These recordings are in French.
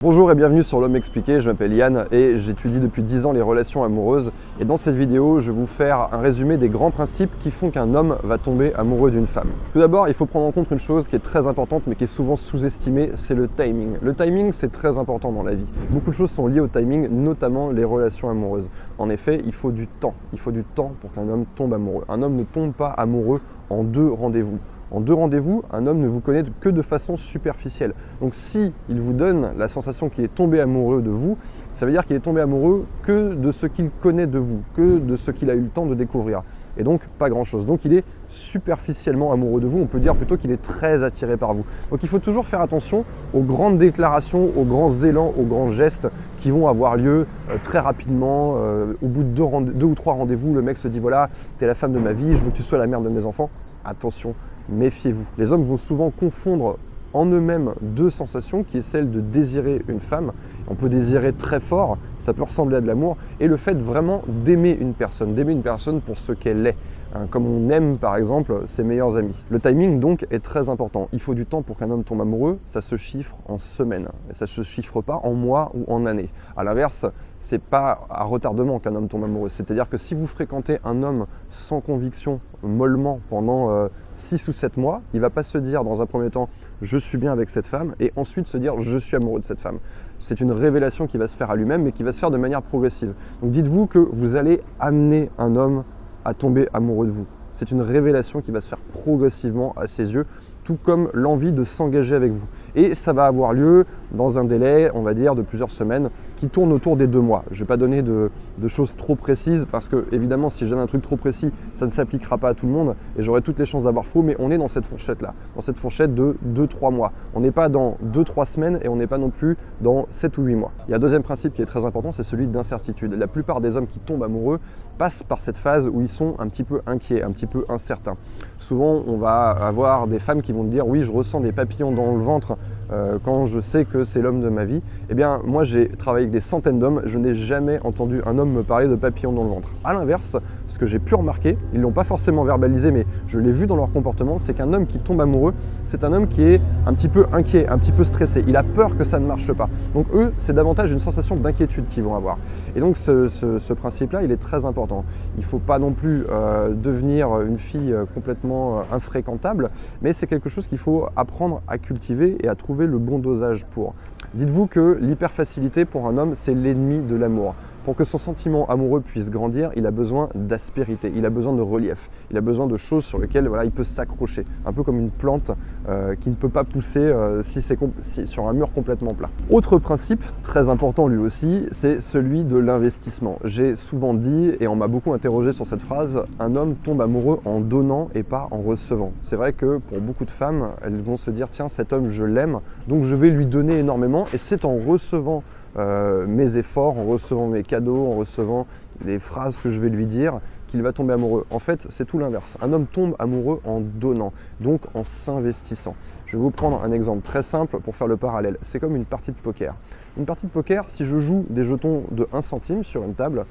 Bonjour et bienvenue sur l'homme expliqué, je m'appelle Yann et j'étudie depuis 10 ans les relations amoureuses et dans cette vidéo je vais vous faire un résumé des grands principes qui font qu'un homme va tomber amoureux d'une femme. Tout d'abord il faut prendre en compte une chose qui est très importante mais qui est souvent sous-estimée, c'est le timing. Le timing c'est très important dans la vie. Beaucoup de choses sont liées au timing, notamment les relations amoureuses. En effet il faut du temps, il faut du temps pour qu'un homme tombe amoureux. Un homme ne tombe pas amoureux en deux rendez-vous. En deux rendez-vous, un homme ne vous connaît que de façon superficielle. Donc si il vous donne la sensation qu'il est tombé amoureux de vous, ça veut dire qu'il est tombé amoureux que de ce qu'il connaît de vous, que de ce qu'il a eu le temps de découvrir. Et donc pas grand-chose. Donc il est superficiellement amoureux de vous, on peut dire plutôt qu'il est très attiré par vous. Donc il faut toujours faire attention aux grandes déclarations, aux grands élans, aux grands gestes qui vont avoir lieu euh, très rapidement. Euh, au bout de deux, deux ou trois rendez-vous, le mec se dit voilà, t'es la femme de ma vie, je veux que tu sois la mère de mes enfants. Attention, méfiez-vous. Les hommes vont souvent confondre en eux-mêmes deux sensations qui est celle de désirer une femme. On peut désirer très fort, ça peut ressembler à de l'amour, et le fait vraiment d'aimer une personne, d'aimer une personne pour ce qu'elle est. Hein, comme on aime par exemple ses meilleurs amis. Le timing donc est très important. Il faut du temps pour qu'un homme tombe amoureux, ça se chiffre en semaines et ça se chiffre pas en mois ou en années. À l'inverse, c'est pas à retardement qu'un homme tombe amoureux. C'est-à-dire que si vous fréquentez un homme sans conviction, mollement pendant 6 euh, ou 7 mois, il va pas se dire dans un premier temps je suis bien avec cette femme et ensuite se dire je suis amoureux de cette femme. C'est une révélation qui va se faire à lui-même mais qui va se faire de manière progressive. Donc dites-vous que vous allez amener un homme à tomber amoureux de vous. C'est une révélation qui va se faire progressivement à ses yeux, tout comme l'envie de s'engager avec vous. Et ça va avoir lieu dans un délai, on va dire, de plusieurs semaines qui tourne autour des deux mois. Je ne vais pas donner de, choses trop précises parce que, évidemment, si je donne un truc trop précis, ça ne s'appliquera pas à tout le monde et j'aurai toutes les chances d'avoir faux, mais on est dans cette fourchette-là, dans cette fourchette de 2-3 mois. On n'est pas dans 2-3 semaines et on n'est pas non plus dans 7 ou 8 mois. Il y a un deuxième principe qui est très important, c'est celui d'incertitude. La plupart des hommes qui tombent amoureux passent par cette phase où ils sont un petit peu inquiets, un petit peu incertains. Souvent, on va avoir des femmes qui vont dire oui, je ressens des papillons dans le ventre euh, quand je sais que c'est l'homme de ma vie. Eh bien, moi, j'ai travaillé des centaines d'hommes, je n'ai jamais entendu un homme me parler de papillons dans le ventre. A l'inverse, ce que j'ai pu remarquer, ils ne l'ont pas forcément verbalisé, mais je l'ai vu dans leur comportement, c'est qu'un homme qui tombe amoureux, c'est un homme qui est un petit peu inquiet, un petit peu stressé. Il a peur que ça ne marche pas. Donc eux, c'est davantage une sensation d'inquiétude qu'ils vont avoir. Et donc ce, principe-là, il est très important. Il ne faut pas non plus euh, devenir une fille euh, complètement infréquentable, mais c'est quelque chose qu'il faut apprendre à cultiver et à trouver le bon dosage pour. Dites-vous que l'hyperfacilité pour un homme, c'est l'ennemi de l'amour. Pour que son sentiment amoureux puisse grandir, il a besoin d'aspérité, il a besoin de relief, il a besoin de choses sur lesquelles il peut s'accrocher, un peu comme une plante euh, qui ne peut pas pousser euh, sur un mur complètement plat. Autre principe très important lui aussi, c'est celui de l'investissement. J'ai souvent dit, et on m'a beaucoup interrogé sur cette phrase, un homme tombe amoureux en donnant et pas en recevant. C'est vrai que pour beaucoup de femmes, elles vont se dire, tiens, cet homme, je l'aime, donc je vais lui donner énormément, et c'est en recevant euh, mes efforts, en recevant mes cadeaux, en recevant les phrases que je vais lui dire, qu'il va tomber amoureux. En fait, c'est tout l'inverse. Un homme tombe amoureux en donnant, donc en s'investissant. Je vais vous prendre un exemple très simple pour faire le parallèle. C'est comme une partie de poker. Une partie de poker, si je joue des jetons de 1 centime sur une table,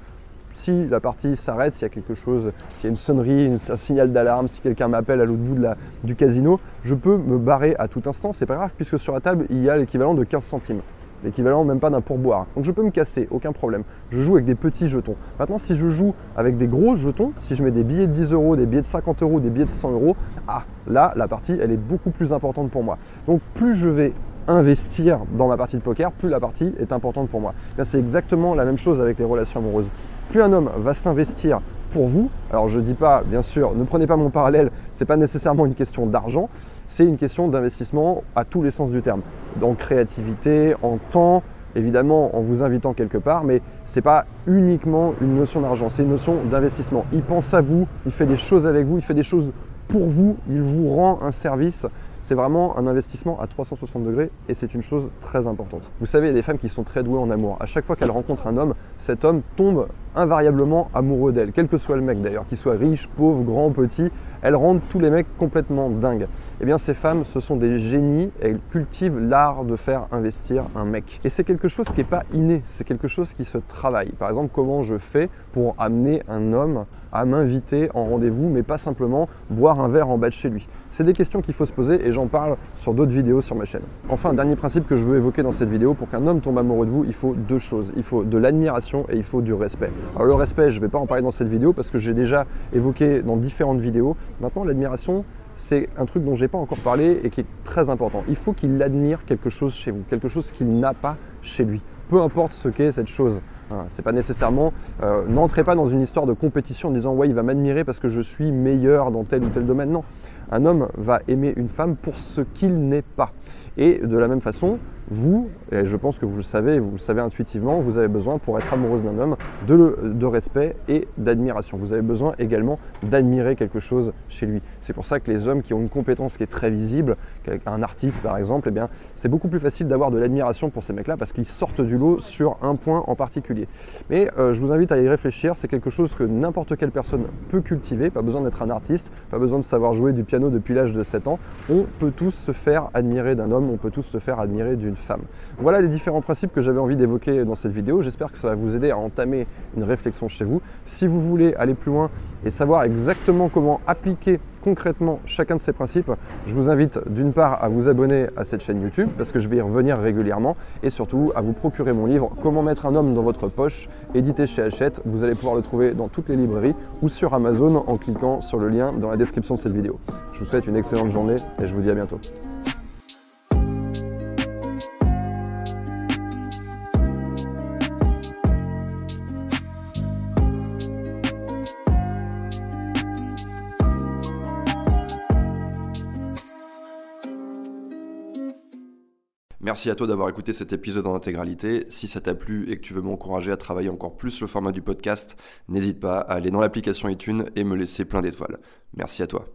si la partie s'arrête, s'il y a quelque chose, s'il y a une sonnerie, un signal d'alarme, si quelqu'un m'appelle à l'autre bout du casino, je peux me barrer à tout instant. C'est pas grave puisque sur la table, il y a l'équivalent de 15 centimes l'équivalent même pas d'un pourboire. Donc je peux me casser, aucun problème. Je joue avec des petits jetons. Maintenant, si je joue avec des gros jetons, si je mets des billets de 10 euros, des billets de 50 euros, des billets de 100 euros, ah, là, la partie, elle est beaucoup plus importante pour moi. Donc plus je vais investir dans ma partie de poker, plus la partie est importante pour moi. C'est exactement la même chose avec les relations amoureuses. Plus un homme va s'investir pour vous, alors je dis pas, bien sûr, ne prenez pas mon parallèle, ce n'est pas nécessairement une question d'argent, c'est une question d'investissement à tous les sens du terme, en créativité, en temps, évidemment en vous invitant quelque part, mais ce n'est pas uniquement une notion d'argent, c'est une notion d'investissement. Il pense à vous, il fait des choses avec vous, il fait des choses pour vous, il vous rend un service. C'est vraiment un investissement à 360 degrés et c'est une chose très importante. Vous savez, il y a des femmes qui sont très douées en amour. À chaque fois qu'elles rencontrent un homme, cet homme tombe invariablement amoureux d'elle, quel que soit le mec d'ailleurs, qu'il soit riche, pauvre, grand, petit, elles rendent tous les mecs complètement dingues. Eh bien ces femmes, ce sont des génies, elles cultivent l'art de faire investir un mec. Et c'est quelque chose qui n'est pas inné, c'est quelque chose qui se travaille. Par exemple, comment je fais pour amener un homme à m'inviter en rendez-vous, mais pas simplement boire un verre en bas de chez lui? C'est des questions qu'il faut se poser et j'en parle sur d'autres vidéos sur ma chaîne. Enfin, dernier principe que je veux évoquer dans cette vidéo, pour qu'un homme tombe amoureux de vous, il faut deux choses. Il faut de l'admiration et il faut du respect. Alors le respect, je ne vais pas en parler dans cette vidéo parce que j'ai déjà évoqué dans différentes vidéos. Maintenant, l'admiration, c'est un truc dont je n'ai pas encore parlé et qui est très important. Il faut qu'il admire quelque chose chez vous, quelque chose qu'il n'a pas chez lui. Peu importe ce qu'est cette chose. C'est pas nécessairement. Euh, n'entrez pas dans une histoire de compétition en disant ouais il va m'admirer parce que je suis meilleur dans tel ou tel domaine. Non, un homme va aimer une femme pour ce qu'il n'est pas. Et de la même façon, vous, et je pense que vous le savez, vous le savez intuitivement, vous avez besoin pour être amoureuse d'un homme de, respect et d'admiration. Vous avez besoin également d'admirer quelque chose chez lui. C'est pour ça que les hommes qui ont une compétence qui est très visible, un artiste par exemple, eh bien, c'est beaucoup plus facile d'avoir de l'admiration pour ces mecs-là parce qu'ils sortent du lot sur un point en particulier. Mais euh, je vous invite à y réfléchir, c'est quelque chose que n'importe quelle personne peut cultiver, pas besoin d'être un artiste, pas besoin de savoir jouer du piano depuis l'âge de 7 ans. On peut tous se faire admirer d'un homme, on peut tous se faire admirer d'une femme. Voilà les différents principes que j'avais envie d'évoquer dans cette vidéo. J'espère que ça va vous aider à entamer une réflexion chez vous. Si vous voulez aller plus loin et savoir exactement comment appliquer concrètement chacun de ces principes, je vous invite d'une part à vous abonner à cette chaîne YouTube parce que je vais y revenir régulièrement et surtout à vous procurer mon livre Comment mettre un homme dans votre poche, édité chez Hachette. Vous allez pouvoir le trouver dans toutes les librairies ou sur Amazon en cliquant sur le lien dans la description de cette vidéo. Je vous souhaite une excellente journée et je vous dis à bientôt. Merci à toi d'avoir écouté cet épisode en intégralité. Si ça t'a plu et que tu veux m'encourager à travailler encore plus le format du podcast, n'hésite pas à aller dans l'application iTunes et me laisser plein d'étoiles. Merci à toi.